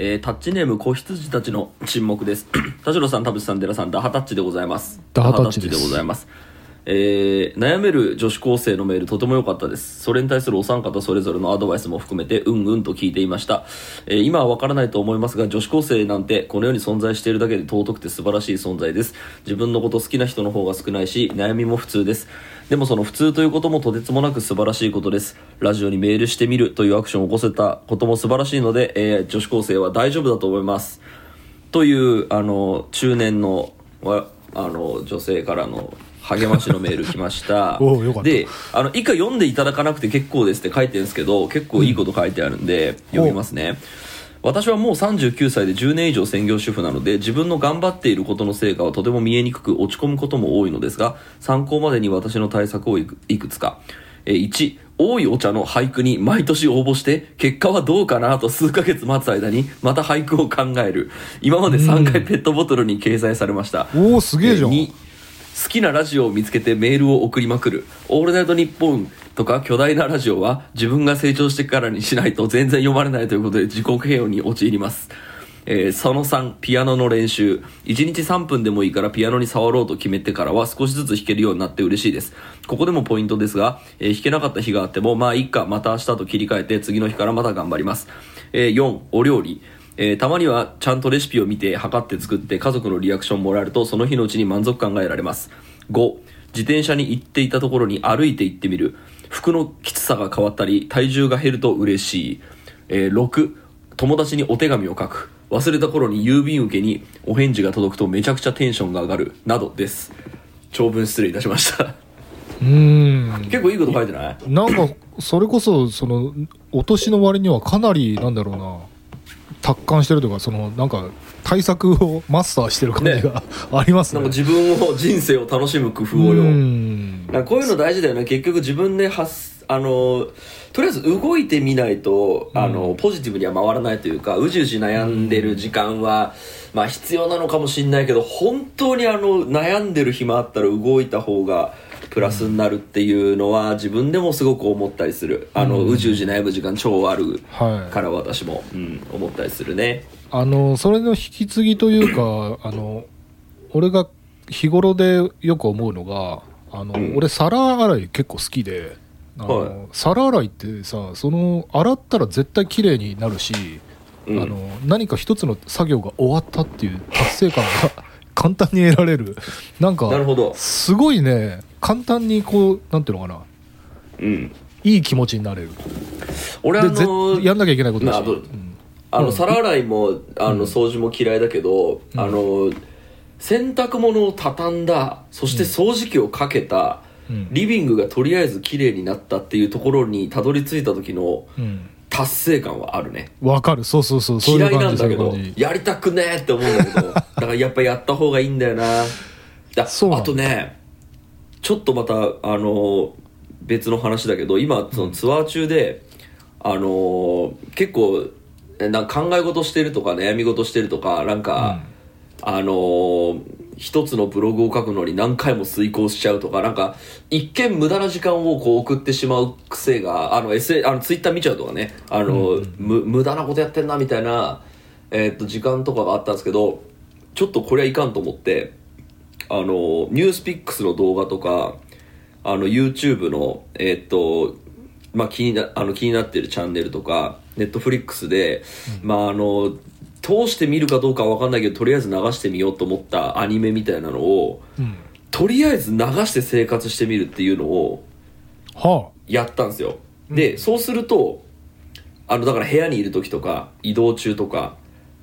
えータッチネーム子羊たちの沈黙です。田代さん田淵さん寺さんダハタッチでございます。ダハタッチでございますえー悩める女子高生のメールとても良かったです。それに対するお三方それぞれのアドバイスも含めてうんうんと聞いていました、えー今は分からないと思いますが女子高生なんてこの世に存在しているだけで尊くて素晴らしい存在です。自分のこと好きな人の方が少ないし悩みも普通です。でもその普通ということもとてつもなく素晴らしいことです。ラジオにメールしてみるというアクションを起こせたことも素晴らしいので、えー女子高生は大丈夫だと思います。というあの中年のあの女性からの励ましのメール来ました。であの以下読んでいただかなくて結構ですって書いてるんですけど結構いいこと書いてあるんで、読みますね。私はもう39歳で10年以上専業主婦なので自分の頑張っていることの成果はとても見えにくく落ち込むことも多いのですが参考までに私の対策をいくいくつか。えー1多いお茶の俳句に毎年応募して結果はどうかなと数ヶ月待つ間にまた俳句を考える。今まで3回ペットボトルに掲載されました。おおすげえじゃん、2好きなラジオを見つけてメールを送りまくる「オールナイトニッポン」とか巨大なラジオは自分が成長してからにしないと全然読まれないということで自己嫌悪に陥ります。えーその3ピアノの練習。1日3分でもいいからピアノに触ろうと決めてからは少しずつ弾けるようになって嬉しいです。ここでもポイントですが、えー弾けなかった日があってもまあいいかまた明日と切り替えて次の日からまた頑張ります、えー4お料理。えーたまにはちゃんとレシピを見て測って作って家族のリアクションもらえるとその日のうちに満足感が得られます。5自転車に行っていたところに歩いて行ってみる。服のきつさが変わったり体重が減ると嬉しい、えー6友達にお手紙を書く。忘れた頃に郵便受けにお返事が届くとめちゃくちゃテンションが上がる。などです。長文失礼いたしました。うーん。結構いいこと書いてない？なんかそれこそそのお年の割にはかなりなんだろうな達観してるというかそのなんか対策をマスターしてる感じが、ありますね。なんか自分を人生を楽しむ工夫をよ。うこういうの大事だよね。結局自分で発あのとりあえず動いてみないと、あのポジティブには回らないというかうじうじ悩んでる時間は、まあ必要なのかもしれないけど本当にあの悩んでる暇あったら動いた方がプラスになるっていうのは自分でもすごく思ったりする。あの、うじうじ悩む時間超あるはい。から私も、うん、思ったりするね。あのそれの引き継ぎというかあの俺が日頃でよく思うのがあの、うん。俺皿洗い結構好きであの、はい。皿洗いってさその洗ったら絶対綺麗になるし、うん。あの何か一つの作業が終わったっていう達成感が 簡単に得られる。なんかなるほど。すごいね簡単にこうなんていうのかな。うん。いい気持ちになれる。俺あのやんなきゃいけないことだし、まああのうん。皿洗いもあの掃除も嫌いだけど、あの洗濯物を畳んだそして掃除機をかけた、うん。リビングがとりあえず綺麗になったっていうところにたどり着いた時のうん。達成感はあるね。わかる。そうそうそう。そうい嫌いなんだけどやりたくねえって思うんだけど。だからやっぱやった方がいいんだよな。あとねちょっとまたあの別の話だけど今そのツアー中で、あの結構なんか考え事してるとか悩み事してるとかなんか、あの一つのブログを書くのに何回も遂行しちゃうとかなんか一見無駄な時間をこう送ってしまう癖があの SA あのツイッター見ちゃうとかねあの、む無駄なことやってんなみたいな、えーっと時間とかがあったんですけどちょっとこれはいかんと思ってあのニュースピックスの動画とかあの YouTube のえーっとまあ気になあの気になってるチャンネルとか Netflix で、まああの通して見るかどうかは分かんないけどとりあえず流してみようと思ったアニメみたいなのをうん。とりあえず流して生活してみるっていうのをはやったんですよ。で、そうするとあのだから部屋にいる時とか移動中とか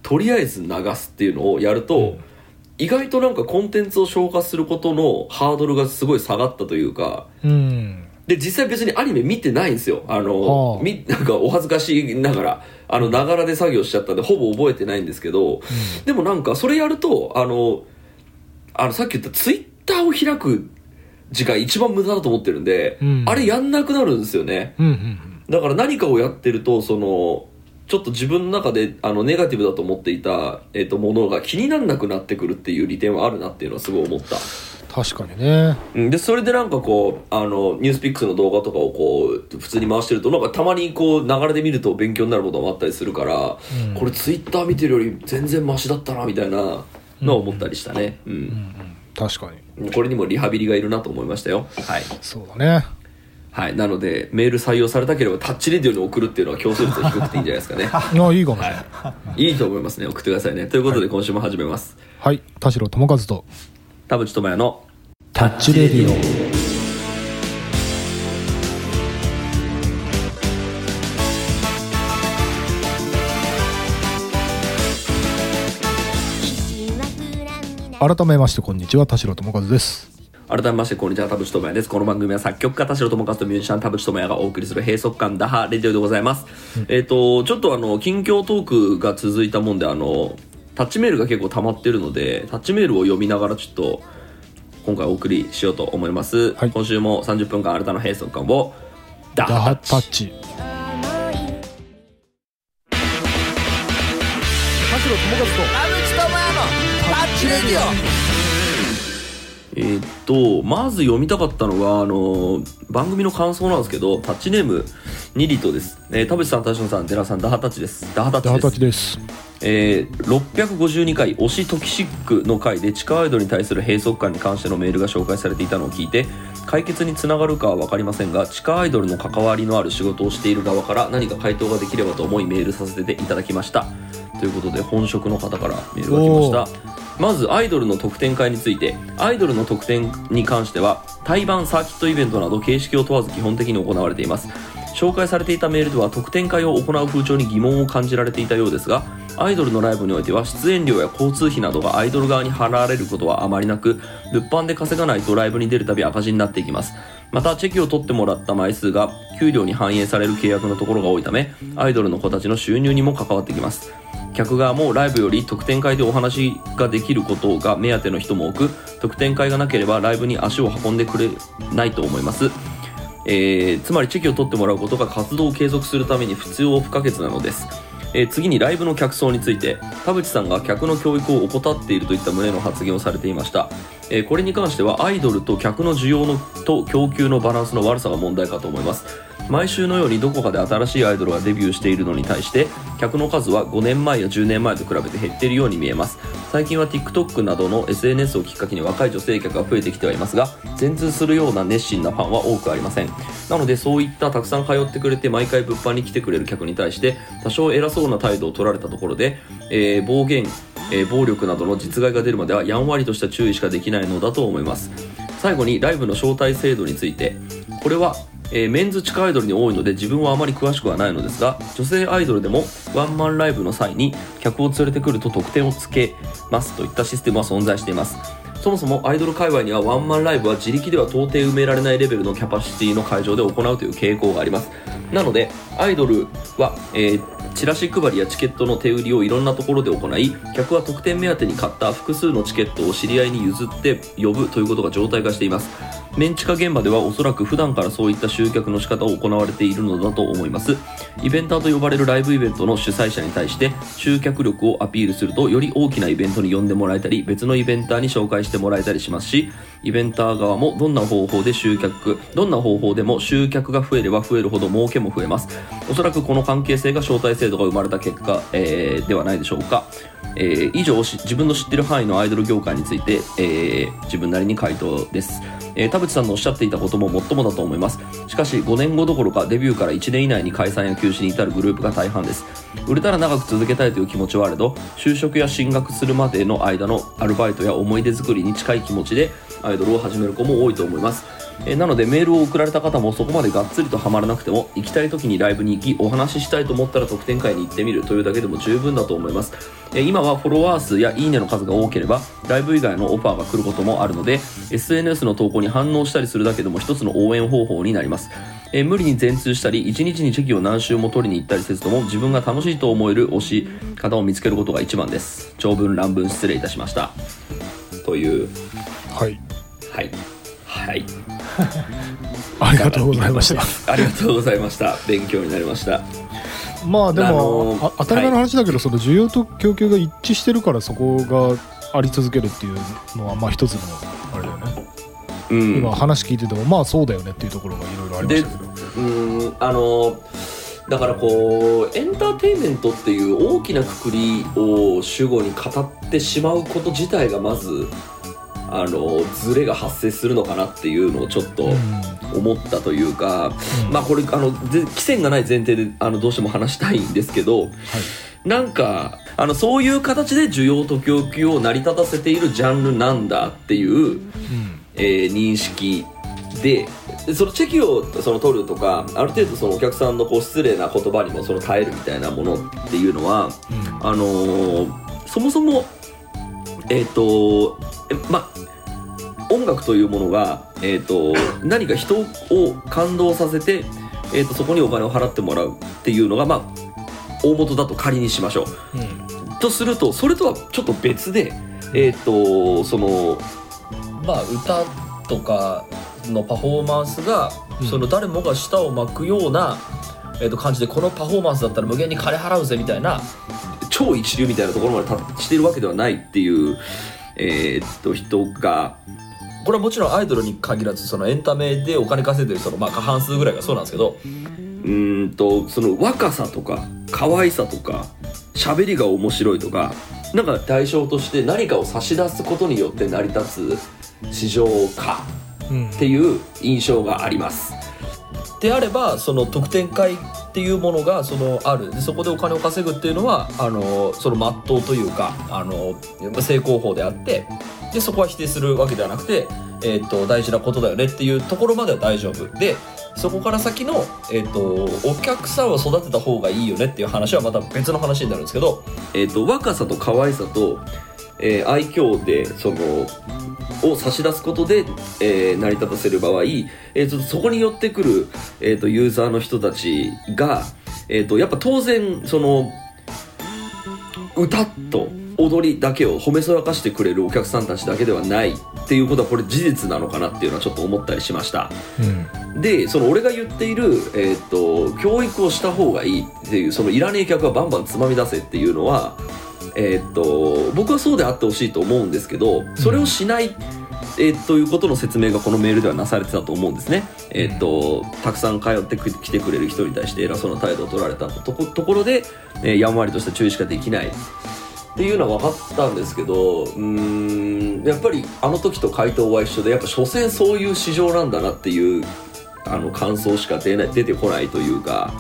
とりあえず流すっていうのをやると、うん意外となんかコンテンツを消化することのハードルがすごい下がったというかあうん。で実際別にアニメ見てないんですよ。あの、はあ。みなんかお恥ずかしいながらあのながらで作業しちゃったんでほぼ覚えてないんですけど、でもなんかそれやるとあのあのさっき言ったツイッターを開く時間一番無駄だと思ってるんで、うん。あれやんなくなるんですよね。うんうん。だから何かをやってるとそのちょっと自分の中であのネガティブだと思っていた、えっとものが気にならなくなってくるっていう利点はあるなっていうのはすごい思った。確かにね。うん。でそれでなんかこうあのニュースピックスの動画とかをこう普通に回してるとなんかたまにこう流れで見ると勉強になることもあったりするから、これツイッター見てるより全然マシだったなみたいなのを思ったりしたね、うんうんうん。確かに。これにもリハビリがいるなと思いましたよ。はい、そうだねはい、なのでメール採用されたければタッチレディオに送るっていうのは競争率が低くていいんじゃないですかね。あいいかもしれない。い。いと思いますね。送ってくださいね。ということで今週も始めます。はい。田代智和と。田淵智也のタッチレディオ。改めましてこんにちは。田代智和です改めましてこんにちは田淵智也です。この番組は作曲家田代智和とミュージシャン田淵智也がお送りする閉塞感打破レディオでございます、えっ、とちょっとあの近況トークが続いたもんであのタッチメールが結構溜まってるのでタッチメールを読みながらちょっと今回お送りしようと思います、はい。今週も30分間新たな閉塞感を打ダハ破タッチ。タッチ田代智和えーっとまず読みたかったのはあの番組の感想なんですけどタッチネームニリトです、えー田淵さん田代さん寺さんダハタッチです。ダハタッチです。です。えー652回推しトキシックの回で地下アイドルに対する閉塞感に関してのメールが紹介されていたのを聞いて解決につながるかは分かりませんが地下アイドルの関わりのある仕事をしている側から何か回答ができればと思いメールさせていただきました。ということで本職の方からメールが来ましたまずアイドルの特典会についてアイドルの特典に関しては対バンサーキットイベントなど形式を問わず基本的に行われています。紹介されていたメールでは特典会を行う風潮に疑問を感じられていたようですがアイドルのライブにおいては出演料や交通費などがアイドル側に払われることはあまりなく物販で稼がないとライブに出るたび赤字になっていきます。またチェキを取ってもらった枚数が給料に反映される契約のところが多いためアイドルの子たちの収入にも関わってきます。客側もライブより特典会でお話ができることが目当ての人も多く特典会がなければライブに足を運んでくれないと思います。えーつまりチェキを取ってもらうことが活動を継続するために必要不可欠なのです、えー次にライブの客層について田淵さんが客の教育を怠っているといった旨の発言をされていました、えこれに関してはアイドルと客の需要のと供給のバランスの悪さが問題かと思います。毎週のようにどこかで新しいアイドルがデビューしているのに対して客の数は5年前や10年前と比べて減っているように見えます。最近は TikTok などの SNS をきっかけに若い女性客が増えてきてはいますが全通するような熱心なファンは多くありません。なのでそういったたくさん通ってくれて毎回物販に来てくれる客に対して多少偉そうな態度を取られたところで、えー暴言えー暴力などの実害が出るまではやんわりとした注意しかできないのだと思います。最後にライブの招待制度について。これは、えーメンズ地下アイドルに多いので自分はあまり詳しくはないのですが女性アイドルでもワンマンライブの際に客を連れてくると得点をつけますといったシステムは存在しています。そもそもアイドル界隈にはワンマンライブは自力では到底埋められないレベルのキャパシティの会場で行うという傾向があります。なのでアイドルは、えーチラシ配りやチケットの手売りをいろんなところで行い客は特典目当てに買った複数のチケットを知り合いに譲って呼ぶということが常態化しています。メンチカ現場ではおそらく普段からそういった集客の仕方を行われているのだと思います。イベンターと呼ばれるライブイベントの主催者に対して集客力をアピールするとより大きなイベントに呼んでもらえたり別のイベンターに紹介してもらえたりしますしイベンター側もどんな方法で集客どんな方法でも集客が増えれば増えるほど儲けも増えます。おそらくこの関係性が招待制度が生まれた結果、えーではないでしょうか、えー以上し自分の知ってる範囲のアイドル業界について、えー自分なりに回答です、えー田淵さんのおっしゃっていたことももっともだと思います。しかし5年後どころかデビューから1年以内に解散や休止に至るグループが大半です。売れたら長く続けたいという気持ちはあれど就職や進学するまでの間のアルバイトや思い出作りに近い気持ちでアイドルを始める子も多いと思います。えーなのでメールを送られた方もそこまでがっつりとハマらなくても行きたい時にライブに行きお話ししたいと思ったら特典会に行ってみるというだけでも十分だと思います。えー今はフォロワー数やいいねの数が多ければライブ以外のオファーが来ることもあるので SNS の投稿に反応したりするだけでも一つの応援方法になります。えー無理に全通したり1日にチェキを何周も取りに行ったりせずとも自分が楽しいと思える推し方を見つけることが一番です。長文乱文失礼いたしました。という。はい。はい。はい ありがとうございました。ありがとうございました。勉強になりました。まあでも、あ当たり前の話だけど、その需要と供給が一致してるからそこがあり続けるっていうのはまあ一つのあれだよね、うん。今話聞いててもまあそうだよねっていうところがいろいろありまでしたけど。うんあのだからこうエンターテインメントっていう大きなくくりを主語に語ってしまうこと自体がまずあのズレが発生するのかなっていうのをちょっと思ったというか、うん。まあこれあのぜ起点がない前提であのどうしても話したいんですけどなんかあのそういう形で需要と供給を成り立たせているジャンルなんだっていううん。えー認識ででそのチェキをその取るとかある程度そのお客さんのこう失礼な言葉にもその耐えるみたいなものっていうのはうん。あのーそもそもえっ、とえま音楽というものが、えー、と何か人を感動させて、えー、とそこにお金を払ってもらうっていうのがまあ大元だと仮にしましょう。うん。とするとそれとはちょっと別でえっ、とそのまあ歌とかのパフォーマンスが、うん。その誰もが舌を巻くような、えー、と感じでこのパフォーマンスだったら無限に金払うぜみたいな超一流みたいなところまで達しているわけではないっていう、えー、と人がこれはもちろんアイドルに限らずそのエンタメでお金稼いでる人のまあ過半数ぐらいがそうなんですけどうーんとその若さとか可愛さとか喋りが面白いとかなんか対象として何かを差し出すことによって成り立つ市場かうんっていう印象があります。であればその得点会っていうものがそのある。でそこでお金を稼ぐっていうのはあのその真っ当というかあの成功法であってでそこは否定するわけではなくて、えー、と大事なことだよねっていうところまでは大丈夫。でそこから先の、えー、とお客さんを育てた方がいいよねっていう話はまた別の話になるんですけど、えー、と若さと可愛さと、えー愛嬌でそのを差し出すことで、えー成り立たせる場合、えーとそこに寄ってくる、えーとユーザーの人たちが、えーとやっぱ当然その歌と踊りだけを褒めそらかしてくれるお客さんたちだけではないっていうことはこれ事実なのかなっていうのはちょっと思ったりしました。うんでその俺が言っている、えー、と教育をした方がいいっていうそのいらねえ客はバンバンつまみ出せっていうのは、えー、と僕はそうであってほしいと思うんですけどそれをしない、えーということの説明がこのメールではなされてたと思うんですね。えー、とたくさん通ってく来てくれる人に対して偉そうな態度を取られたとこところで、えーやんわりとした注意しかできない。っていうのは分かったんですけどうーんやっぱりあの時と回答は一緒でやっぱ所詮そういう市場なんだなっていうあの感想しか出ない出てこないというか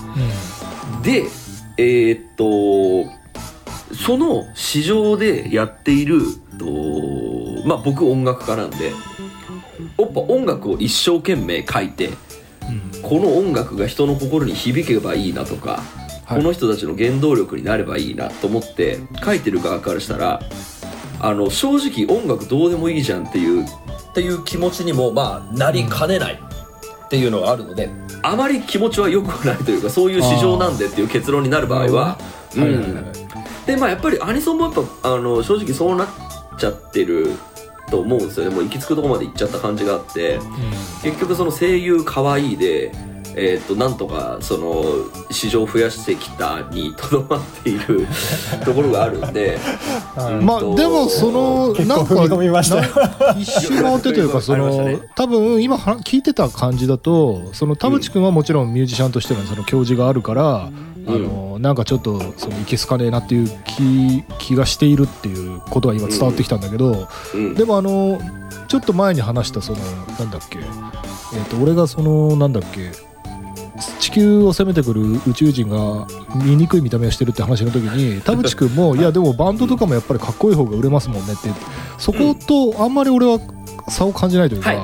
でえーっとその市場でやっているとまあ僕音楽家なんでやっぱ音楽を一生懸命書いてうん。この音楽が人の心に響けばいいなとか、はい。この人たちの原動力になればいいなと思って書いてる側からしたらあの正直音楽どうでもいいじゃんっていうっていう気持ちにもまあなりかねないっていうのがあるので。あまり気持ちは良くないというかそういう市場なんでっていう結論になる場合は、はいはいはい。うんでまあやっぱりアニソンもやっぱあの正直そうなっちゃってると思うんですよね。もう行き着くところまで行っちゃった感じがあって。結局その声優可愛いでえー、となんとかその市場を増やしてきたにとどまっている ところがあるんで、うんまあでもその結なんか一周回ってというかその多分今は聞いてた感じだとその田淵君はもちろんミュージシャンとしてのその教授があるから、あのなんかちょっとそのいけすかねえなっていう気気がしているっていうことは今伝わってきたんだけど、うん。でもあのちょっと前に話したそのなんだっけ、えー、と俺がそのなんだっけ地球を攻めてくる宇宙人が醜い見た目をしてるって話の時に田淵君もいやでもバンドとかもやっぱりかっこいい方が売れますもんねってそことあんまり俺は差を感じないというか、はい。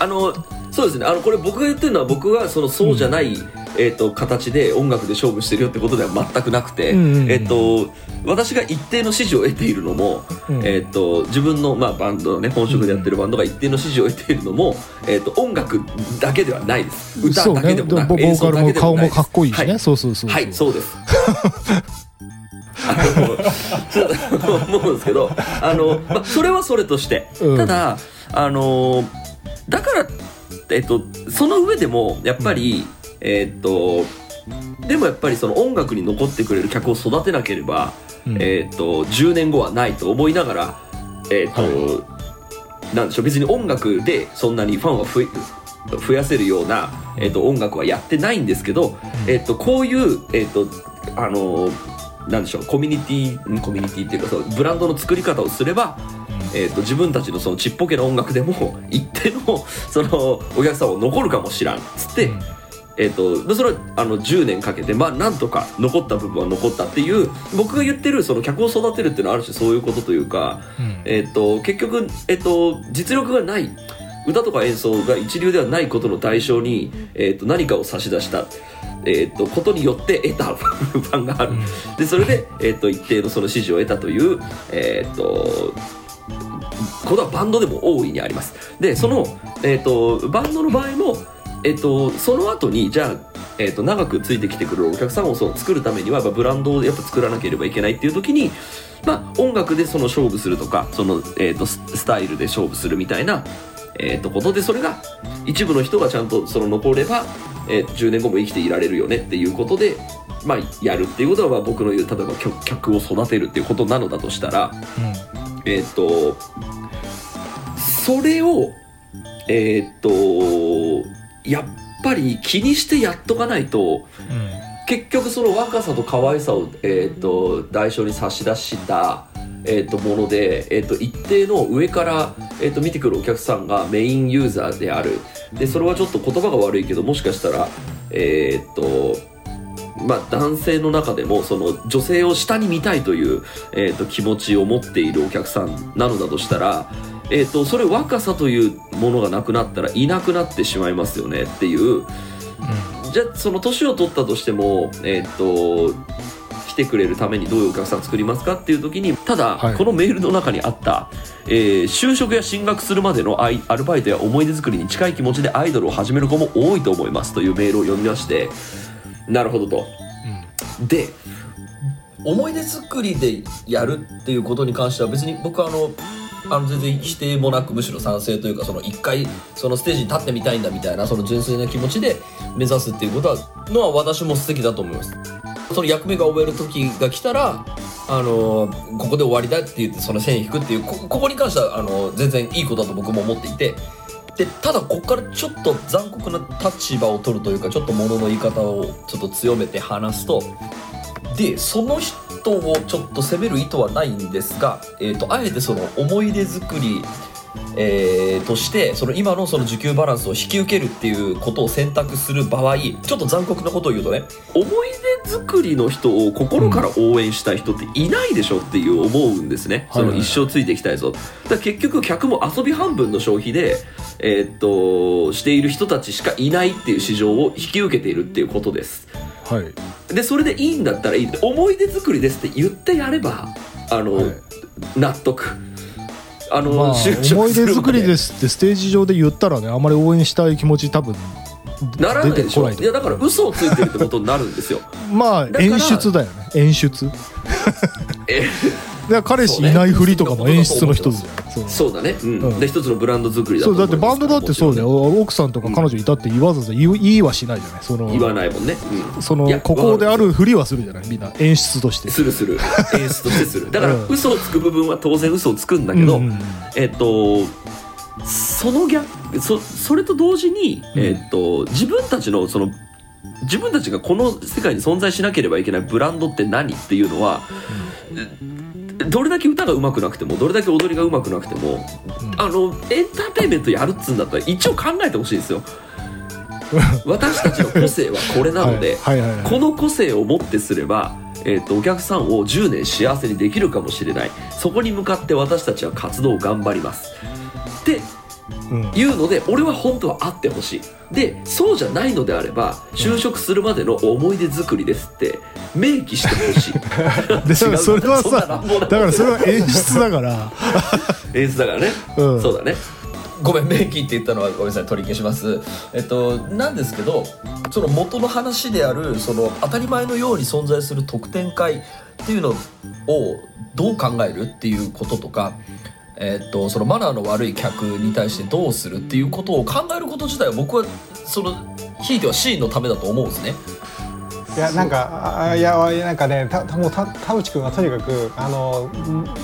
あのそうですね。あのこれ僕が言ってるのは僕はそのそうじゃない、えー、と形で音楽で勝負してるよってことでは全くなくて、うんうんうんえー、と私が一定の支持を得ているのも、うん。えー、と自分の、まあ、バンドのね本職でやってるバンドが一定の支持を得ているのも、えー、と音楽だけではないです。歌だけでもなく、ね。ボボーカルも顔もかっこいいしね、はい。そうそうそう。はい、そうです。あのそうだと思うんですけど、あの、まあ、それはそれとして、うん。ただ、あの、だから、えっと、その上でも、やっぱり、えっと、でもやっぱりその音楽に残ってくれる客を育てなければ、うん。えっと、10年後はないと思いながら、えっ、と、なんでしょう別に音楽でそんなにファンは増え増やせるような、えっと音楽はやってないんですけど、えっとこういう、えっとあのなんでしょうコミュニティんコミュニティっていうかそうブランドの作り方をすれば、えっと自分たちのそのちっぽけな音楽でも一定の そのお客さんを残るかもしらんっつって、うん。えっとでそれはあの10年かけてまあなんとか残った部分は残ったっていう僕が言ってるその客を育てるっていうのはある種そういうことというか、うん。えっと結局、えっと実力がない歌とか演奏が一流ではないことの対象に、えっと何かを差し出した。えっとことによって得たファンがある、でそれで、えっと一定のその支持を得たという、えっとことはバンドでも大いにあります。でその、えっとバンドの場合も、えっとその後にじゃあ、えっと長くついてきてくるお客さんをそう作るためにはやっぱブランドをやっぱ作らなければいけないっていう時に、まあ、音楽でその勝負するとかその、えっとスタイルで勝負するみたいな、えっとことでそれが一部の人がちゃんとその残れば、えー10年後も生きていられるよねっていうことで、まあ、やるっていうことは僕の言う例えば客を育てるっていうことなのだとしたら、えっとそれをえーとやっぱり気にしてやっとかないと結局その若さと可愛さを、えーっと代償に差し出した、えともので、えと一定の上から、えと見てくるお客さんがメインユーザーである。でそれはちょっと言葉が悪いけどもしかしたらえっとまあ、男性の中でもその女性を下に見たいという、えー、と気持ちを持っているお客さんなのだとしたら、えー、とそれ若さというものがなくなったらいなくなってしまいますよねっていう。じゃあその年を取ったとしても、えー、と来てくれるためにどういうお客さん作りますかっていう時にただ、はい。このメールの中にあった、えー就職や進学するまでのアイアルバイトや思い出作りに近い気持ちでアイドルを始める子も多いと思いますというメールを読みましてなるほどと。で思い出作りでやるっていうことに関しては別に僕はあのあの全然否定もなくむしろ賛成というかその一回そのステージに立ってみたいんだみたいなその純粋な気持ちで目指すっていうことはのは私も素敵だと思いますその役目が終える時が来たらあのここで終わりだって言ってその線引くっていうこここに関してはあの全然いいことだと僕も思っていてでただここからちょっと残酷な立場を取るというかちょっと物の言い方をちょっと強めて話すとでその人をちょっと責める意図はないんですが、えー、とあえてその思い出作り、えーとしてその今のその受給バランスを引き受けるっていうことを選択する場合ちょっと残酷なことを言うとね思い出作りの人を心から応援したい人っていないでしょっていう思うんですね、その一生ついていきたいぞ。だ結局客も遊び半分の消費で、えーっとしている人たちしかいないっていう市場を引き受けているっていうことです。はい。でそれでいいんだったらいい思い出作りですって言ってやればあの、はい。納得あの、まあ思い出作りですってステージ上で言ったらねあまり応援したい気持ち多分ならないでしょ。いいやだから嘘をついてるってことになるんですよ。まあ演出だよね。演出。え 彼氏いないふりとかも演出の一つじゃんそう。そうだね、うん。うん。で一つのブランド作りだとそうだってバンドだってそうだよ、奥さんとか彼女いたって言わず言い言いはしないじゃない。その言わないもんね、うん。そのここであるふりはするじゃない？みんな。演出として。するする。演出としてする。だからうん。嘘をつく部分は当然嘘をつくんだけど、うんうんうん。えっとその逆そそれと同時に、うん。えっと自分たちのその自分たちがこの世界に存在しなければいけないブランドって何っていうのは、どれだけ歌が上手くなくてもどれだけ踊りが上手くなくても、うん。あのエンターテインメントやるっつうんだったら一応考えてほしいんですよ。私たちの個性はこれなので、この個性をもってすれば、えー、とお客さんを10年幸せにできるかもしれない。そこに向かって私たちは活動を頑張ります。っいうので俺は本当はあってほしい。でそうじゃないのであれば就職するまでの思い出作りですって明記してほしい。でそれはさだからそれは演出だから。演出だからね、うん。そうだね。ごめん明記って言ったのはごめんなさい取り消します。えっとなんですけどその元の話であるその当たり前のように存在する特典会っていうのをどう考えるっていうこととかえっとそのマナーの悪い客に対してどうするっていうことを考えること自体は僕はそのひいてはシーンのためだと思うんですね。いやなんかあいやなんかねたもうた田淵君はとにかくあの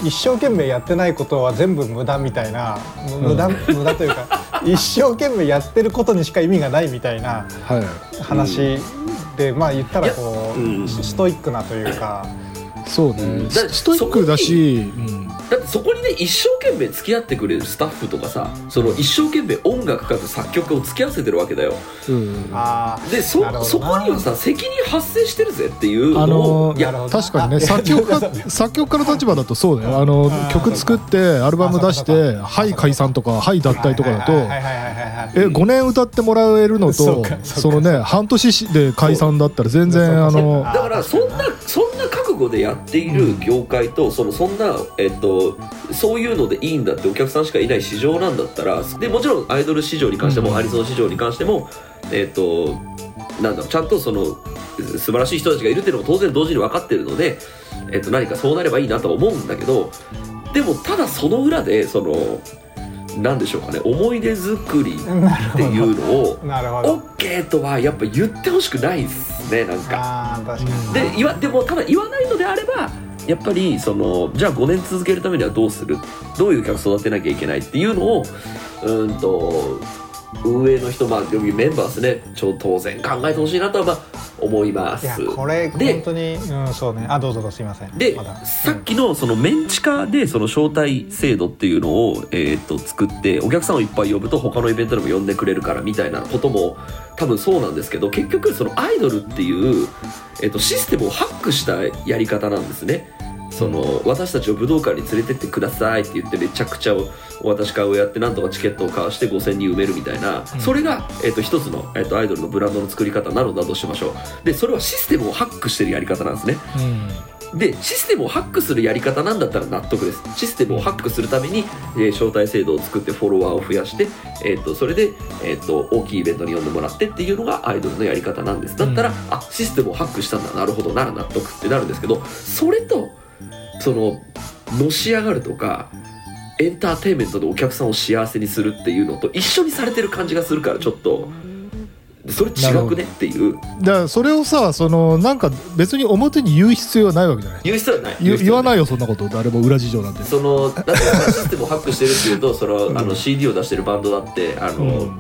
一生懸命やってないことは全部無駄みたいな無駄、無駄というか 一生懸命やってることにしか意味がないみたいなはい。話で、まあ言ったらこう、うん。ストイックなというか。そうね、うん。だストイックだし、うん、だってそこにね一生懸命付き合ってくれるスタッフとかさその一生懸命音楽家と作曲家を付き合わせてるわけだよ。うんあでそそこにはさ責任発生してるぜっていうあのを、のいや確かにねあ作曲家作曲家の立場だとそうだよ。あのあー曲作ってアルバム出しあてはい解散とかはい脱退とかだとえ5年歌ってもらえるのとかそのね半年で解散だったら全然あのだからそんな覚悟でやっている業界と、そのそんな、えっと、そういうのでいいんだってお客さんしかいない市場なんだったらでもちろんアイドル市場に関しても、うん。アニソン市場に関してもえっとなんだろうちゃんとその素晴らしい人たちがいるっていうのも当然同時に分かってるので、えっと、何かそうなればいいなとは思うんだけどでもただその裏でそのなんでしょうかね思い出作りっていうのを OK とはやっぱ言ってほしくないですねなんか。あー確かに。で言わでもただ言わないのであればやっぱりそのじゃあ5年続けるためにはどうする？どういう客育てなきゃいけない？っていうのをうーんと運営の人まあメンバーですね。ちょ当然考えてほしいなとはまあ思います。いやこれで本当にうんそうね。あどうぞどうぞすいません。で、まだ。さっきのそのメンチカでその招待制度っていうのを、えー、と作ってお客さんをいっぱい呼ぶと他のイベントでも呼んでくれるからみたいなことも多分そうなんですけど結局そのアイドルっていう、えー、とシステムをハックしたやり方なんですね。その私たちを武道館に連れてってくださいって言ってめちゃくちゃお渡し会をやってなんとかチケットを交わして5000人埋めるみたいな、それが、えー、と一つの、えー、とアイドルのブランドの作り方なのだとしましょう。でそれはシステムをハックしてるやり方なんですね。うん。でシステムをハックするやり方なんだったら納得です。システムをハックするために、えー招待制度を作ってフォロワーを増やして、えー、とそれで、えー、と大きいイベントに呼んでもらってっていうのがアイドルのやり方なんです。だったら、うん。あシステムをハックしたんだ。なるほどなら納得ってなるんですけどそれとそののし上がるとかエンターテインメントでお客さんを幸せにするっていうのと一緒にされてる感じがするからちょっと。それ違くねっていう。だからそれをさそのなんか別に表に言う必要はないわけじゃない。言う必要はない。言言わない。いよそんなこと。誰も裏事情なんて。そのだってシステムをハックしてるっていうとその、あの CD を出してるバンドだってあの、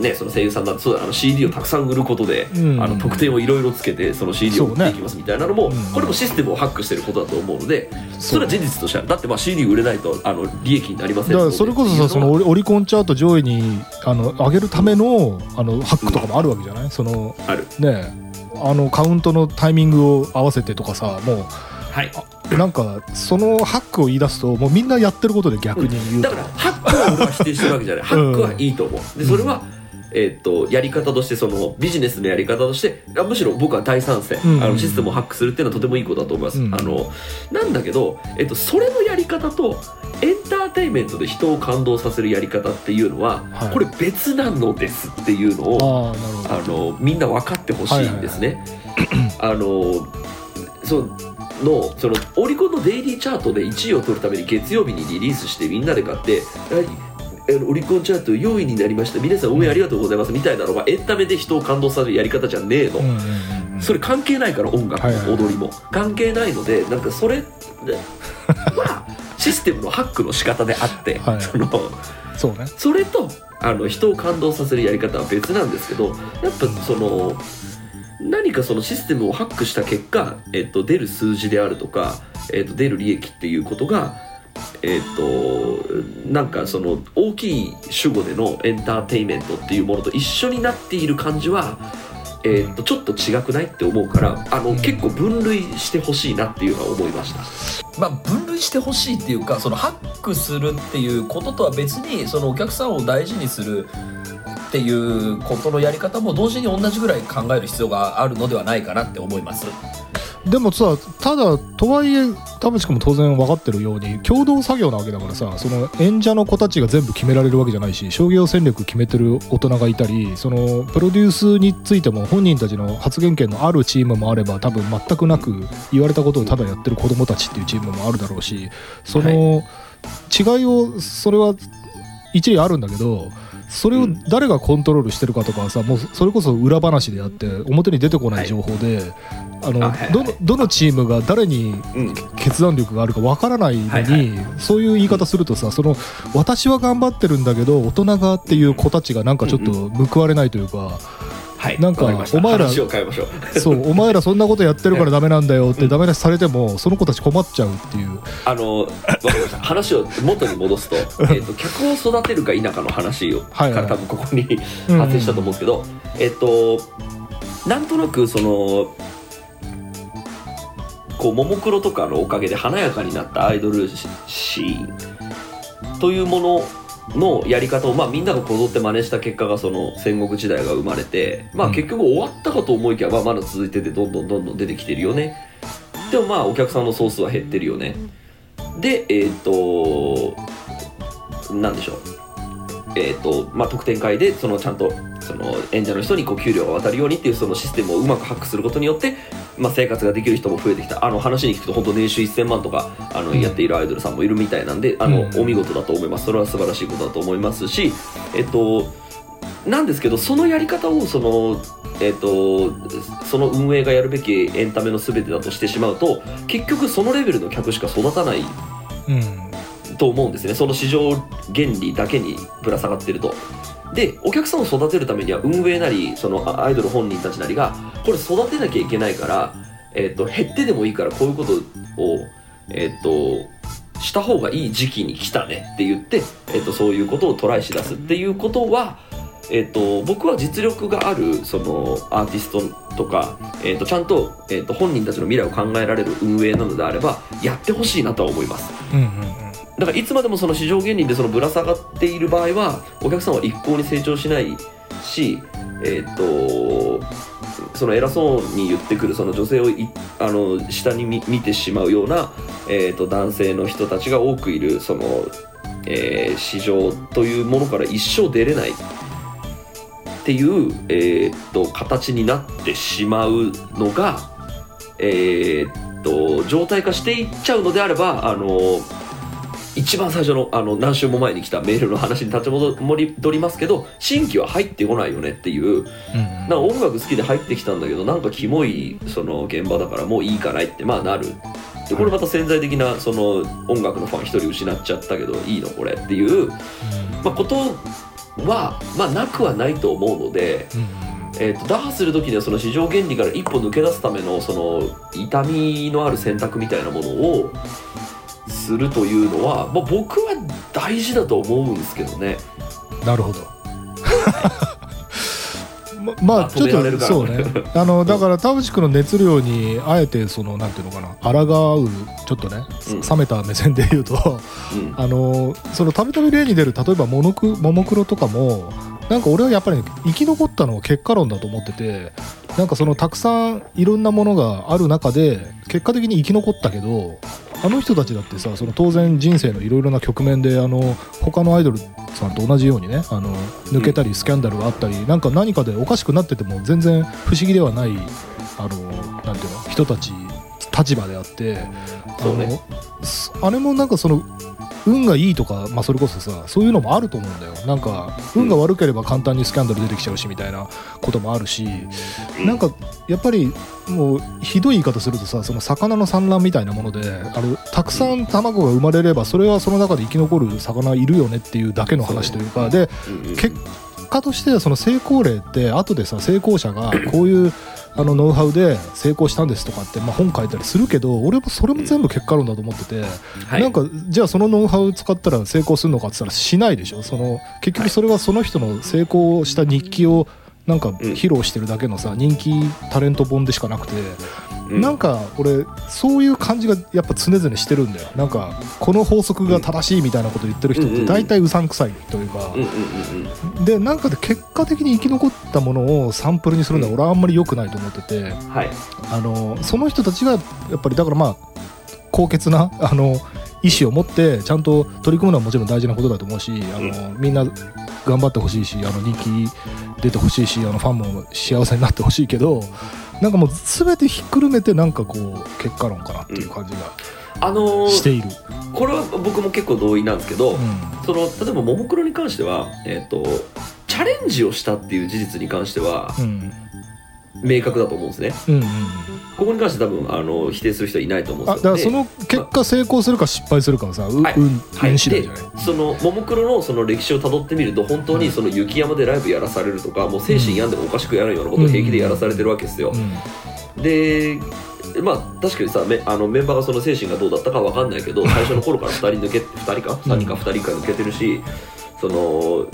ね、その声優さんだっうだあの CD をたくさん売ることで、うん。あの特典をいろいろつけてその CD を売っていきますみたいなのも、ねうん。これもシステムをハックしてることだと思うのでそれは事実としてはだってまあ CD 売れないとあの利益になりませんだそれこそさそのオリコンチャート上位にあの上げるためのあのハックとかもあるわけじゃない、そのある。ねあのカウントのタイミングを合わせてとかさもはい、うなんかそのハックを言い出すともうみんなやってることで逆に言うと。だからハックは俺は否定してるわけじゃない。ハックはいいと思う。でそれは、えー、とやり方としてそのビジネスのやり方としてあむしろ僕は大賛成、うん。あのシステムをハックするっていうのはとてもいいことだと思います、うん。あのなんだけど、えっとそれのやり方とエンターテインメントで人を感動させるやり方っていうのは、はい。これ別なのですっていうのをあのみんな分かってほしいんですね。あのそうのそのオリコンのデイリーチャートで1位を取るために月曜日にリリースしてみんなで買ってはいあのオリコンチャート4位になりました。皆さん応援ありがとうございます。みたいなのがエンタメで人を感動させるやり方じゃねえの、それ関係ないから音楽も踊りも。関係ないのでなんかそれは システムのハックの仕方であって、はい。そのそうね。それとあの人を感動させるやり方は別なんですけどやっぱその何かそのシステムをハックした結果、えっと、出る数字であるとか、えっと、出る利益っていうことがえっとなんかその大きい主語でのエンターテインメントっていうものと一緒になっている感じは、えっとちょっと違くないって思うからあの結構分類してほしいなっていうのは思いました。まあ、分類してほしいっていうかそのハックするっていうこととは別にそのお客さんを大事にするっていうことのやり方も同時に同じぐらい考える必要があるのではないかなって思います。でもさただとはいえ田淵君も当然分かってるように共同作業なわけだからさその演者の子たちが全部決められるわけじゃないし商業戦略決めてる大人がいたりそのプロデュースについても本人たちの発言権のあるチームもあれば多分全くなく言われたことをただやってる子供たちっていうチームもあるだろうしその違いをそれは一理あるんだけどそれを誰がコントロールしてるかとかはさもうそれこそ裏話であって表に出てこない情報で、あのあはいはい。どのどのチームが誰にうん。決断力があるかわからないのに、はいはい。そういう言い方するとさその私は頑張ってるんだけど大人がっていう子たちがなんかちょっと報われないというか、はいなんかお前ら そうお前らそんなことやってるからダメなんだよってダメ出しされてもその子たち困っちゃうっていう。あのわかりました。話を元に戻すと,、えー、と客を育てるか否かの話を、から多分ここに発生したと思うんですけど、えっ、となんとなくそのこうももクロとかのおかげで華やかになったアイドルシーンというもののやり方を、まあ、みんながこぞって真似した結果がその戦国時代が生まれて、まあ、うん。結局終わったかと思いきや、まあ、まだ続いててどんどんどんどん出てきてるよね。でもまあお客さんの総数は減ってるよね。でえっ、となんでしょう。えっ、とまあ特典会でそのちゃんとその演者の人にこう給料が渡るようにっていうそのシステムをうまくハックすることによって、まあ、生活ができる人も増えてきた。あの話に聞くと本当年収1000万とかあのうん。やっているアイドルさんもいるみたいなんであの、うん。お見事だと思います。それは素晴らしいことだと思いますしえっ、となんですけどそのやり方をそのえっとその運営がやるべきエンタメの全てだとしてしまうと結局そのレベルの客しか育たないうん。と思うんですね。その市場原理だけにぶら下がってるとでお客さんを育てるためには運営なりそのアイドル本人たちなりがこれ育てなきゃいけないから、えっと減ってでもいいからこういうことを、えっとした方がいい時期に来たねって言って、えっとそういうことをトライし出すっていうことはえっと僕は実力があるそのアーティストとか、えっとちゃんと,、えっと本人たちの未来を考えられる運営なのであればやってほしいなとは思います。うんうん。だからいつまでもその市場原理でそのぶら下がっている場合はお客さんは一向に成長しないしえっ、とその偉そうに言ってくるその女性をあの下に見てしまうような、えー、と男性の人たちが多くいるその、えー市場というものから一生出れないっていう、えー、と形になってしまうのが、えー、と状態化していっちゃうのであればあの一番最初のあの何週も前に来たメールの話に立ち戻りますけど新規は入ってこないよねっていう。うんなんか音楽好きで入ってきたんだけどなんかキモいその現場だからもういいかないってまあなる。でこれまた潜在的なその音楽のファン一人失っちゃったけどいいのこれっていう、まあ、ことは、まあ、なくはないと思うので、うんえー、と打破する時にはその市場原理から一歩抜け出すためのその痛みのある選択みたいなものをするというのは、まあ、僕は大事だと思うんですけどね。なるほど。ままああちょっとそうね。あの だから田淵君の熱量にあえてそのなんていうのかな抗うちょっとね、うん。冷めた目線で言うとうん。あのそのたびたび例に出る例えばモノクももクロとかもなんか俺はやっぱり生き残ったのは結果論だと思っててなんかそのたくさんいろんなものがある中で結果的に生き残ったけどあの人たちだってさその当然人生のいろいろな局面であの他のアイドルさんと同じようにねあの抜けたりスキャンダルがあったり、なんか何かでおかしくなってても全然不思議ではないあのなんていうの人たち立場であってあのね。すあれもなんかその運がいいとか、まあ、それこそさそういうのもあると思うんだよ。なんか運が悪ければ簡単にスキャンダル出てきちゃうしみたいなこともあるしなんかやっぱりもうひどい言い方するとさその魚の産卵みたいなものであのたくさん卵が生まれればそれはその中で生き残る魚いるよねっていうだけの話というかで結果としてはその成功例って後でさ成功者がこういうあのノウハウで成功したんですとかって、まあ、本書いたりするけど俺もそれも全部結果論だと思ってて、はい。なんかじゃあそのノウハウ使ったら成功するのかって言ったらしないでしょ。その結局それはその人の成功した日記をなんか披露してるだけのさ人気タレント本でしかなくて、うん。なんか俺そういう感じがやっぱ常々してるんだよ。なんかこの法則が正しいみたいなこと言ってる人って大体うさんくさいというか、でなんかで結果的に生き残ったものをサンプルにするのは俺はあんまり良くないと思ってて、はい。あのその人たちがやっぱりだからまあ高潔なあの意思を持ってちゃんと取り組むのはもちろん大事なことだと思うしあの、みんな頑張ってほしいしあの人気出てほしいしあのファンも幸せになってほしいけどなんかもう全てひっくるめてなんかこう結果論かなっていう感じがあのーしている。これは僕も結構同意なんですけど、うん。その例えばももクロに関しては、えっとチャレンジをしたっていう事実に関してはうん明確だと思うんですね。うんうんここに関して多分あの否定する人はいないと思うんあですよ。でだからその結果成功するか失敗するかはさ、うはい。運はい、運次第でじゃない、そのももクロのその歴史をたどってみると本当にその雪山でライブやらされるとかもう精神病んでもおかしくやるようなことを平気でやらされてるわけですよ、うんでまあ確かにさめあのメンバーがその精神がどうだったかわかんないけど最初の頃から2人抜け2人か3人か2人か抜けてるしその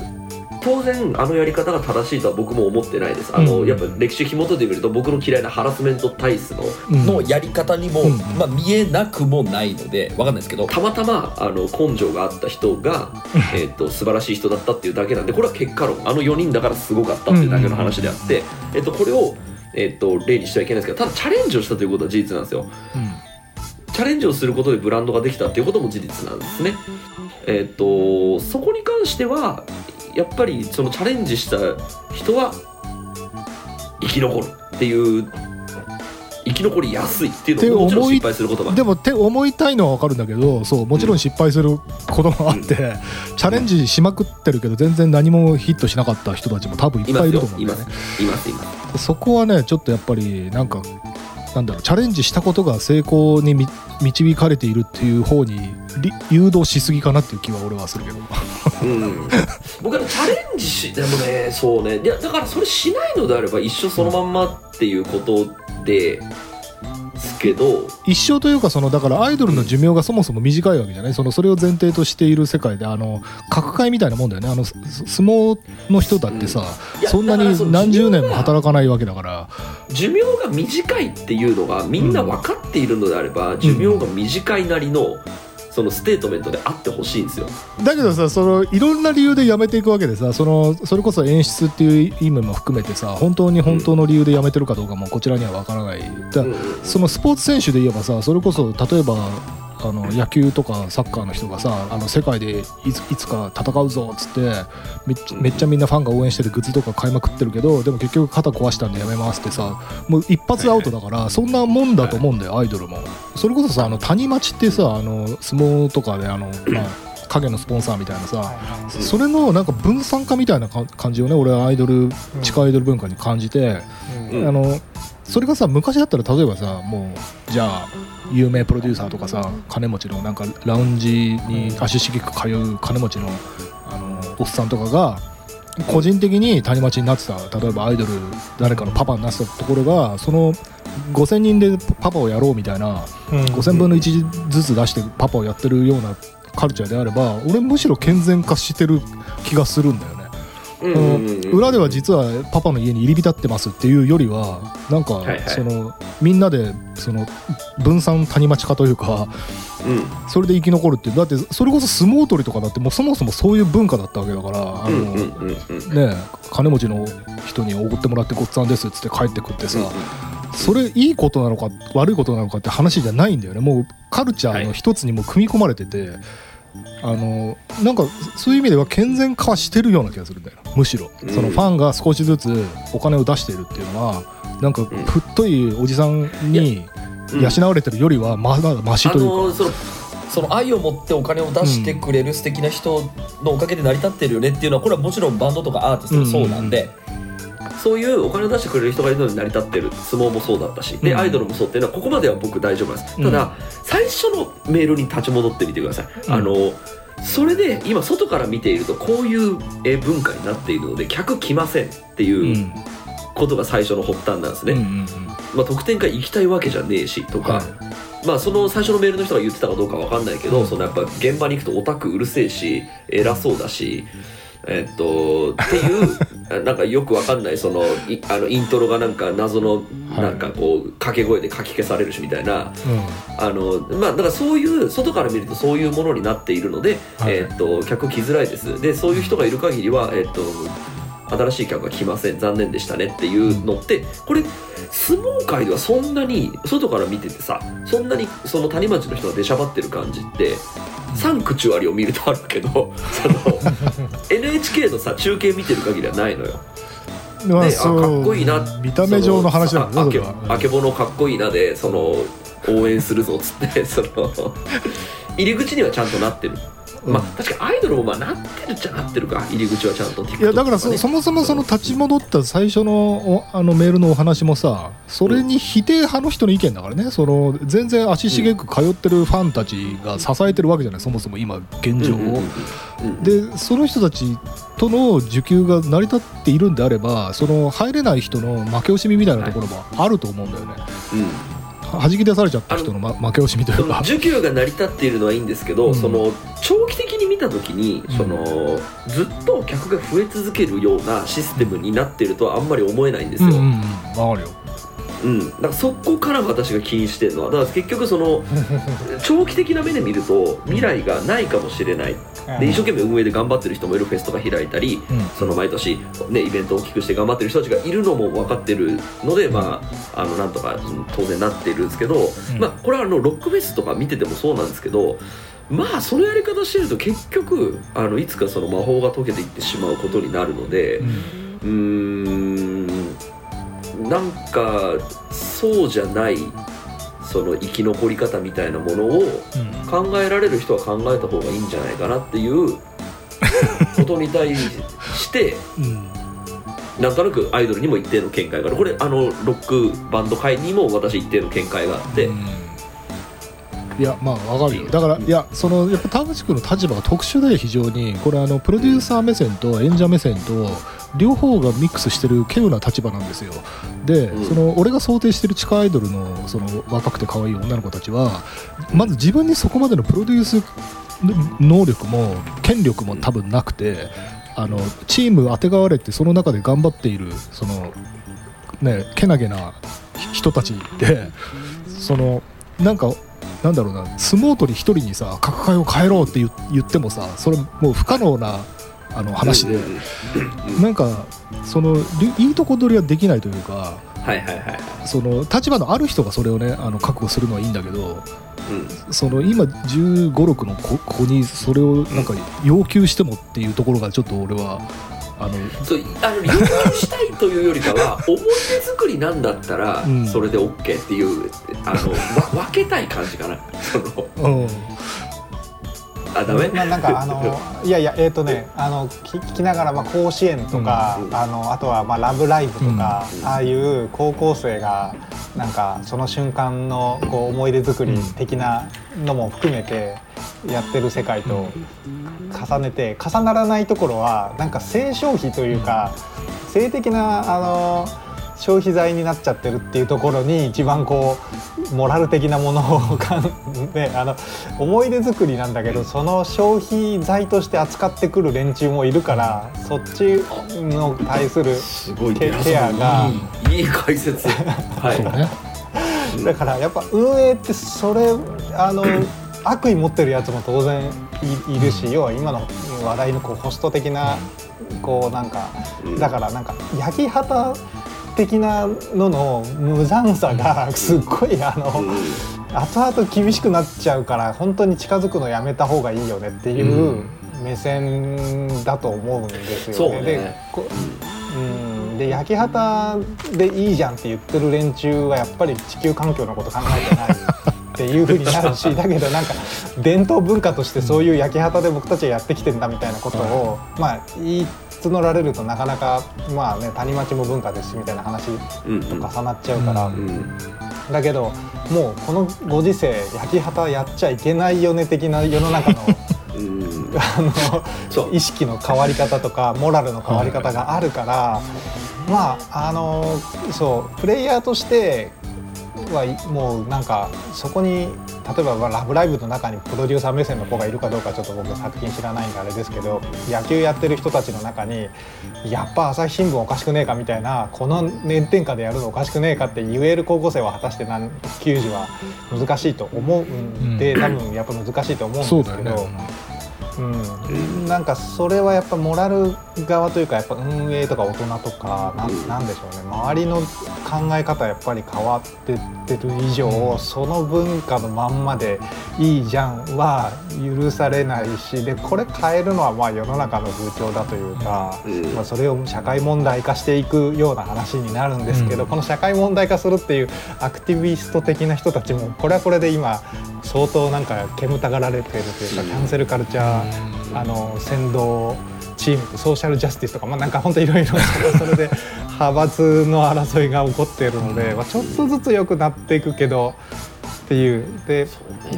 当然あのやり方が正しいとは僕も思ってないです。あの、うん。やっぱ歴史紐解いてみると僕の嫌いなハラスメント体質のうん。のやり方にも、うん。まあ、見えなくもないのでわかんないですけどたまたまあの根性があった人が、えー、と素晴らしい人だったっていうだけなんでこれは結果論。あの4人だからすごかったっていうだけの話であって、えっとこれを、えっと例にしてはいけないんですけどただチャレンジをしたということは事実なんですよ。チャレンジをすることでブランドができたっていうことも事実なん。ですねえっとそこに関してはやっぱりそのチャレンジした人は生き残るっていう生き残りやすいっていうのももちろん失敗することもある。でもって思いたいのは分かるんだけどそうもちろん失敗することもあって、チャレンジしまくってるけど全然何もヒットしなかった人たちも多分いっぱいいると思うんだよね。そこはねちょっとやっぱりなんかなんだろうチャレンジしたことが成功にみ導かれているっていう方にり誘導しすぎかなっていう気は俺はするけど。うん、僕はチャレンジしでもねそうね。いやだからそれしないのであれば一生そのまんまっていうことですけど。一生というかそのだからアイドルの寿命がそもそも短いわけじゃない？そのそれを前提としている世界であの角界みたいなもんだよね。あのす相撲の人だってさ、いやそんなに何十年も働かないわけだから。寿命が短いっていうのがみんな分かっているのであれば、寿命が短いなりのそのステートメントであってほしいんですよ。だけどさそのいろんな理由で辞めていくわけでさそのそれこそ演出っていう意味も含めてさ本当に本当の理由で辞めてるかどうかもこちらには分からない。だうん。そのスポーツ選手で言えばさそれこそ例えばあの野球とかサッカーの人がさあの世界でいついつか戦うぞっつってめっちゃみんなファンが応援してるグッズとか買いまくってるけどでも結局肩壊したんでやめますってさもう一発アウトだからそんなもんだと思うんだよアイドルも。それこそさあの谷町ってさあの相撲とかであの、まあ、影のスポンサーみたいなさそれのなんか分散化みたいなか感じをね俺はアイドル地下アイドル文化に感じて。うん。あのそれがさ昔だったら例えばさもうじゃあ有名プロデューサーとかさ金持ちのなんかラウンジに足しげく通う金持ちのあのおっさんとかが個人的に谷町になってた例えばアイドル誰かのパパになってたところがその5000人でパパをやろうみたいな5000分の1ずつ出してパパをやってるようなカルチャーであれば俺むしろ健全化してる気がするんだよ裏では実はパパの家に入り浸ってますっていうよりはなんかはいはい。そのみんなでその分散谷町化というかうん。それで生き残るっていう。だってそれこそ相撲取りとかだってもうそもそもそういう文化だったわけだからあの、うんうんうんうん。ね金持ちの人におごってもらってごっつぁんですっつって帰ってくってさそれいいことなのか悪いことなのかって話じゃないんだよね。もうカルチャーの一つにも組み込まれてて、あのなんかそういう意味では健全化はしてるような気がするんだよむしろ、うん。そのファンが少しずつお金を出しているっていうのはなんかふっといおじさんにうん。養われてるよりはまだマシあというか、のそのその愛を持ってお金を出してくれる素敵な人のおかげで成り立ってるよねっていうのはこれはもちろんバンドとかアーティストもそうなんで、そういうお金を出してくれる人がいるのに成り立ってる相撲もそうだったしで、うん。アイドルもそうっていうのはここまでは僕大丈夫なんです。ただ、最初のメールに立ち戻ってみてください、うん。あのそれで今外から見ているとこういうえ文化になっているので客来ませんってうん。いうことが最初の発端なんですね、うんうんうん。まあ、特典会行きたいわけじゃねえしとか、はい。まあその最初のメールの人が言ってたかどうかわかんないけど、うん。そのやっぱ現場に行くとオタクうるせえし偉そうだし、えっとっていうなんかよくわかんないそのいあのイントロがなんか謎のはい。なんかこう掛け声でかき消されるしみたいなうあのまあだからそういう外から見るとそういうものになっているので、はい。えっと客来づらいです。でそういう人がいる限りはえっと新しい客が来ません残念でしたねっていうのってこれ相撲界ではそんなに外から見ててさそんなにその谷町の人が出しゃばってる感じってサンクチュアリを見るとあるけど その NHK のさ中継見てる限りはないのよ。んまあかっこいいな。見た目上の話なんだあけねそれは。あけぼのかっこいいなでその応援するぞっつってその 入り口にはちゃんとなってるうん。まあ確かにアイドルもまあなってるっちゃなってるか入り口はちゃんと TikTok いやだからそもそもその立ち戻った最初のおあのメールのお話もさそれに否定派の人の意見だからね。その全然足しげく通ってるファンたちが支えてるわけじゃないそもそも今現状を。でその人たちとの受給が成り立っているんであればその入れない人の負け惜しみみたいなところもあると思うんだよね、うん弾き出されちゃった人の、ま、負け惜しみといそうのか需給が成り立っているのはいいんですけど、うん。その長期的に見た時にうん。その、ずっと客が増え続けるようなシステムになってるとはあんまり思えないんですよ、うんうんうん。わかるようん、だからそこから私が気にしてるのはだから結局その 長期的な目で見ると未来がないかもしれない。で一生懸命運営で頑張ってる人もいるフェスとか開いたりうん。その毎年、ね、イベントを大きくして頑張ってる人たちがいるのも分かってるので、まあ、あのなんとかうん当然なってるんですけど、うん。まあ、これはあのロックフェスとか見ててもそうなんですけどまあそのやり方してると結局あのいつかその魔法が解けていってしまうことになるので。うーんなんかそうじゃないその生き残り方みたいなものを考えられる人は考えた方がいいんじゃないかなっていう ことに対してうん。うんなんとなくアイドルにも一定の見解がある。これあのロックバンド界にも私一定の見解があって、うん。いやまあわかるよ。だからいやそのやっぱ田淵君の立場が特殊で非常に。これあのプロデューサー目線と演者目線と両方がミックスしてる稀有な立場なんですよ。で、うん。その俺が想定してる地下アイドルのその若くて可愛い女の子たちはまず自分にそこまでのプロデュース能力も権力も多分なくてあのチームあてがわれてその中で頑張っているそのねけなげな人たちでそのなんかなんだろうな相撲取り一人にさ角界を変えろって言言ってもさそれもう不可能なあの話で、なんかそのりいいとこ取りはできないというかはいはいはいはい、その立場のある人がそれをねあの覚悟するのはいいんだけどうん。その今1 5 6の子子にそれをなんか要求してもっていうところがちょっと俺はあのそうあの要求したいというよりかは 思い出作りなんだったらうん。それで OK っていうあのわ分けたい感じかな。そのうんあダメ？まあ、なんかあの いやいやえっ、とねあの聞聞きながら、まあ、甲子園とか、うんあのあとは、まあ「ラブライブ!」とか、うんああいう高校生がなんかその瞬間のこう思い出作り的なのも含めてやってる世界と重ねて重ならないところはなんか性消費というか性的なあの消費財になっちゃってるっていうところに一番こうモラル的なものをかんで あの思い出作りなんだけどその消費財として扱ってくる連中もいるからそっちの対するすごいケねケアがいいいい解説。はい。だからやっぱ運営ってそれあの悪意持ってるやつも当然いいるし要は今の話題のこうホスト的なこうなんかうんだからなんか焼き旗的なのの無残さがすっごいあのうん。後々厳しくなっちゃうから本当に近づくのやめた方がいいよねっていう目線だと思うんですよね。でこうん、で焼き旗でいいじゃんって言ってる連中はやっぱり地球環境のこと考えてないっていうふうになるしだけどなんか伝統文化としてそういう焼き旗で僕たちはやってきてんだみたいなことを、まあ言い募られるとなかなかまあね谷町も文化ですしみたいな話うんと重なっちゃうから。うんうん。だけどもうこのご時世焼き旗やっちゃいけないよね的な世の中のうん。あの意識の変わり方とかモラルの変わり方があるから、まああのそうプレイヤーとしてはいもうなんかそこに例えばまあ「ラブライブ!」の中にプロデューサー目線の子がいるかどうかちょっと僕作品知らないんであれですけど野球やってる人たちの中にやっぱ朝日新聞おかしくねえかみたいなこの炎天下でやるのおかしくねえかって言える高校生は果たして何球児は難しいと思うんで、うん多分やっぱ難しいと思うんですけど。そうん、なんかそれはやっぱモラル側というかやっぱ運営とか大人とかなうん。でしょうね。周りの考え方やっぱり変わってってる以上、うんその文化のまんまでいいじゃんは許されないしでこれ変えるのはまあ世の中の風潮だというか、うん。まあ、それを社会問題化していくような話になるんですけど、うん。この社会問題化するっていうアクティビスト的な人たちもこれはこれで今相当なんか煙たがられてるというか、キャンセルカルチャー、あの先導チームソーシャルジャスティスとか、まあ、なんか本当いろいろそれで 派閥の争いが起こっているので、まあ、ちょっとずつ良くなっていくけどっていう。で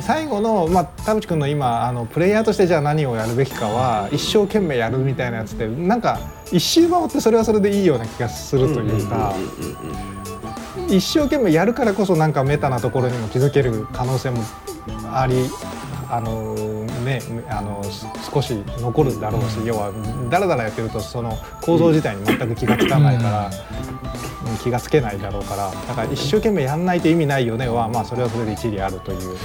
最後の、まあ、田淵君の今あのプレイヤーとしてじゃあ何をやるべきかは一生懸命やるみたいなやつってなんか一周回ってそれはそれでいいような気がするというか。一生懸命やるからこそなんかメタなところにも気づける可能性もありあのねあの少し残るだろうし、要はだらだらやってるとその構造自体に全く気がつかないから、気がつけないだろうからだから一生懸命やんないと意味ないよねはまあそれはそれで一理あるという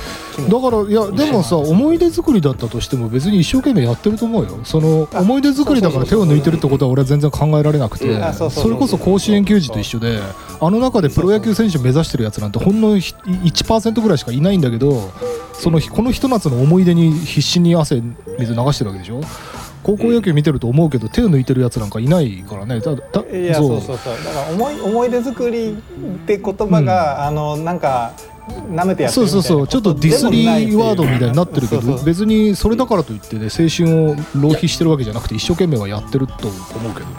だからいやでもさ思い出作りだったとしても別に一生懸命やってると思うよ。そのあ思い出作りだから手を抜いてるってことは俺は全然考えられなくて。それこそ甲子園球児と一緒であの中でプロ野球選手目指してるやつなんてほんのひ1%ぐらいしかいないんだけどそのこのひと夏の思い出に必死に汗水流してるわけでしょ？高校野球見てると思うけど手を抜いてるやつなんかいないからね。だだいやそう。そうそうだから思い思い出作りって言葉が、あのなんか舐めてやってそうそうそう。ちょっとディスリーワードみたいになってるけど別にそれだからといってね青春を浪費してるわけじゃなくて一生懸命はやってると思うけどね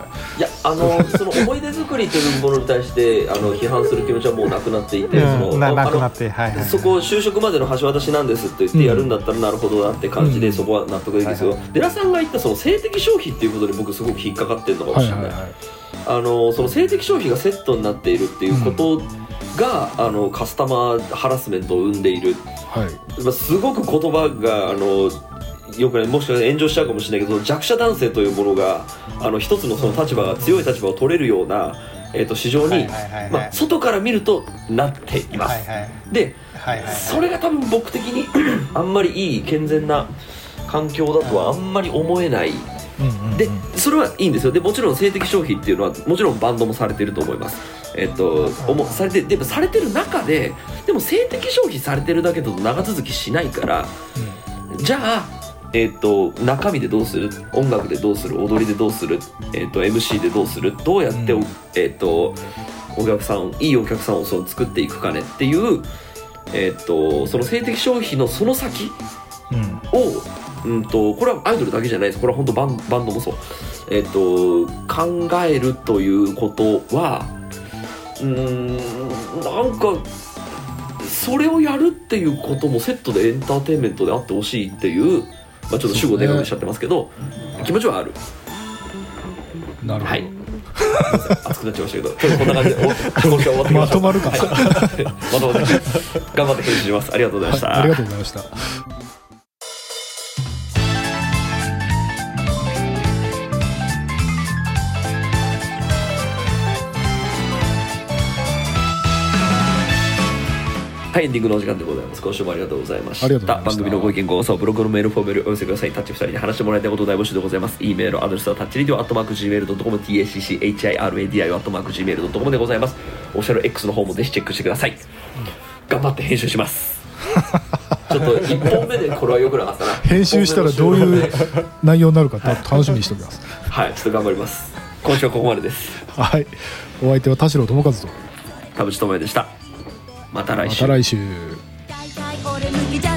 あの その思い出作りというものに対してあの批判する気持ちはもうなくなっていて、うんなそのあなくなってはいはいそこを就職までの橋渡しなんですって言ってやるんだったらなるほどなって感じで、うん。そこは納得できるんですけど、はい。デラさんが言ったその性的消費っていうことに僕すごく引っかかってるのかもしれない,、はいはいはい。あのその性的消費がセットになっているっていうことが、あのカスタマーハラスメントを生んでいる、はい。まあ、すごく言葉があのよくねもしかしたら炎上しちゃうかもしれないけど弱者男性というものがあの一つのその立場が強い立場を取れるような、えー、と市場に、まあ、外から見るとなっています。はいはいではいはいはい。それが多分僕的に あんまりいい健全な環境だとはあんまり思えない。うんうんうん。でそれはいいんですよ。でもちろん性的消費っていうのはもちろんバンドもされてると思います。えっとおもされてでもされてる中ででも性的消費されてるだけだと長続きしないからじゃあえっと中身でどうする？音楽でどうする？踊りでどうする、えっと MC でどうする？どうやってお、うん。えっとお客さんいいお客さんをその作っていくかね？っていう、えっとその性的消費のその先うん。を、うん、とこれはアイドルだけじゃないです。これは本当バンバンドもそう、えっと考えるということはうーんなんかそれをやるっていうこともセットでエンターテインメントであってほしいっていう、まあ、ちょっと主語でかくしちゃってますけど、気持ちはある。なるほど、はい。熱くなっちゃいましたけど今日こんな感じでお今週は終わってきまとまるか、はい。まとまる頑張って編集します。ありがとうございました、はい、ありがとうございましたはい、エンディングのお時間でございます。今週もありがとうございました。ありがとうございました番組のご意見、ご感想、ブログのメールフォームよりお寄せください。タッチ2人に話してもらいたいことを大募集でございます。e メールアドレスはタッチリディオアットマーク Gmail.com、tacchiradio アットマーク Gmail.com でございます。オフィシャル X の方もぜひチェックしてください。頑張って編集します。ちょっと1本目でこれは良くなかったな。編集したらどういう内容になるか楽しみにしておきますはい、ちょっと頑張ります。今週はここまでです。はいお相手は田代智和と田淵智也でした。また来週。大体俺向きじゃ